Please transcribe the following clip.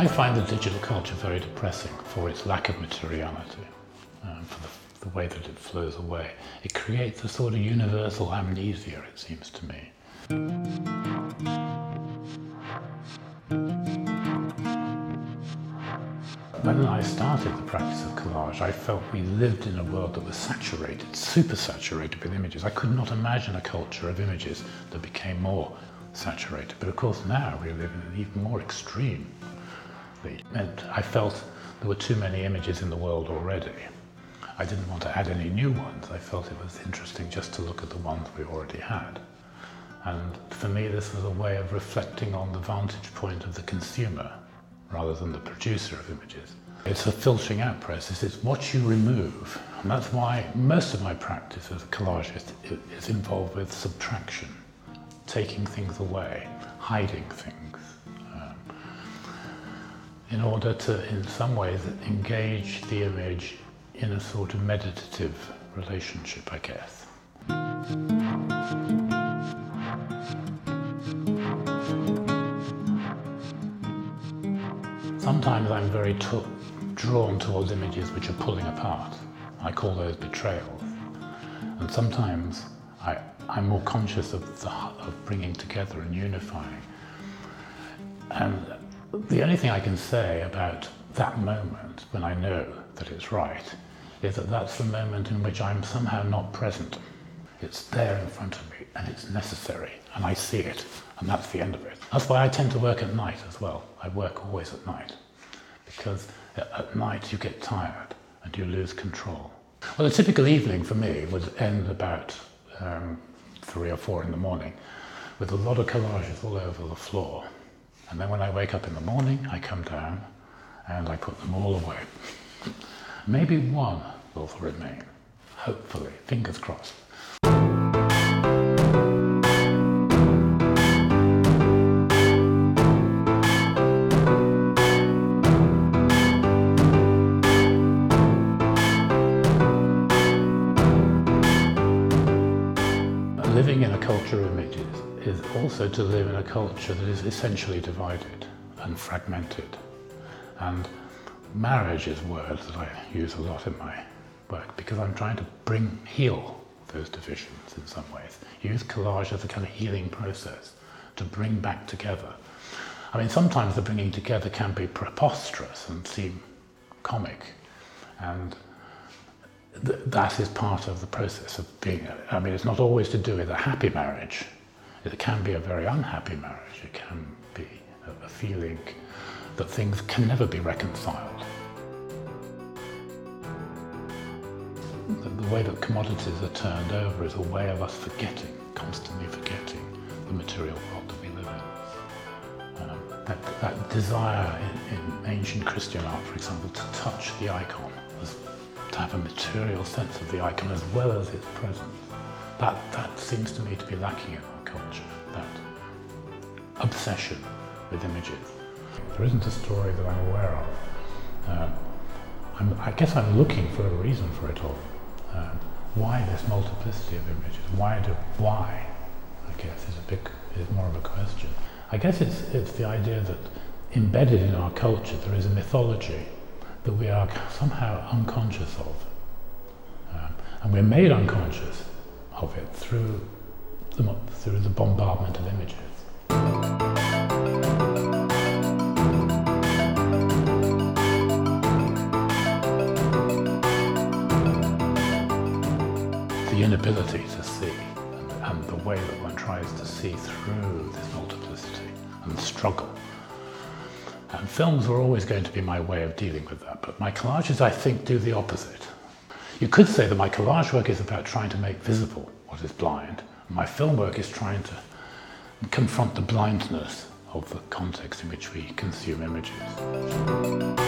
I find the digital culture very depressing for its lack of materiality, um, for the, the way that it flows away. It creates a sort of universal amnesia, it seems to me. When I started the practice of collage, I felt we lived in a world that was saturated, super saturated with images. I could not imagine a culture of images that became more saturated. But of course now we live in an even more extreme and I felt there were too many images in the world already. I didn't want to add any new ones. I felt it was interesting just to look at the ones we already had. And for me, this was a way of reflecting on the vantage point of the consumer rather than the producer of images. It's a filtering out process. It's what you remove. And that's why most of my practice as a collagist is involved with subtraction, taking things away, hiding things in order to, in some ways, engage the image in a sort of meditative relationship, I guess. Sometimes I'm very drawn towards images which are pulling apart. I call those betrayals. And sometimes I, am more conscious of, the, of bringing together and unifying. And the only thing I can say about that moment when I know that it's right is that that's the moment in which I'm somehow not present. It's there in front of me and it's necessary and I see it and that's the end of it. That's why I tend to work at night as well. I work always at night because at night you get tired and you lose control. Well, a typical evening for me would end about um, three or four in the morning with a lot of collages all over the floor. And then when I wake up in the morning, I come down and I put them all away. Maybe one will remain, hopefully, fingers crossed. Living in a culture of images is also to live in a culture that is essentially divided and fragmented. And marriage is a word that I use a lot in my work because I'm trying to bring, heal those divisions in some ways. Use collage as a kind of healing process to bring back together. I mean, sometimes the bringing together can be preposterous and seem comic. And th that is part of the process of being, I mean, it's not always to do with a happy marriage. It can be a very unhappy marriage. It can be a, feeling that things can never be reconciled. The, way that commodities are turned over is a way of us forgetting, constantly forgetting the material world that we live in. Um, that, that, desire in, in, ancient Christian art, for example, to touch the icon, to have a material sense of the icon as well as its presence. That, that seems to me to be lacking in culture, that obsession with images. There isn't a story that I'm aware of. Um, i guess I'm looking for a reason for it all. Um, why this multiplicity of images? Why do why? I guess is a big is more of a question. I guess it's it's the idea that embedded in our culture there is a mythology that we are somehow unconscious of, um, and we're made unconscious of it through through the bombardment of images. The inability to see and, and the way that one tries to see through this multiplicity and the struggle. And films were always going to be my way of dealing with that, but my collages, I think, do the opposite. You could say that my collage work is about trying to make visible what is blind, my film work is trying to confront the blindness of the context in which we consume images.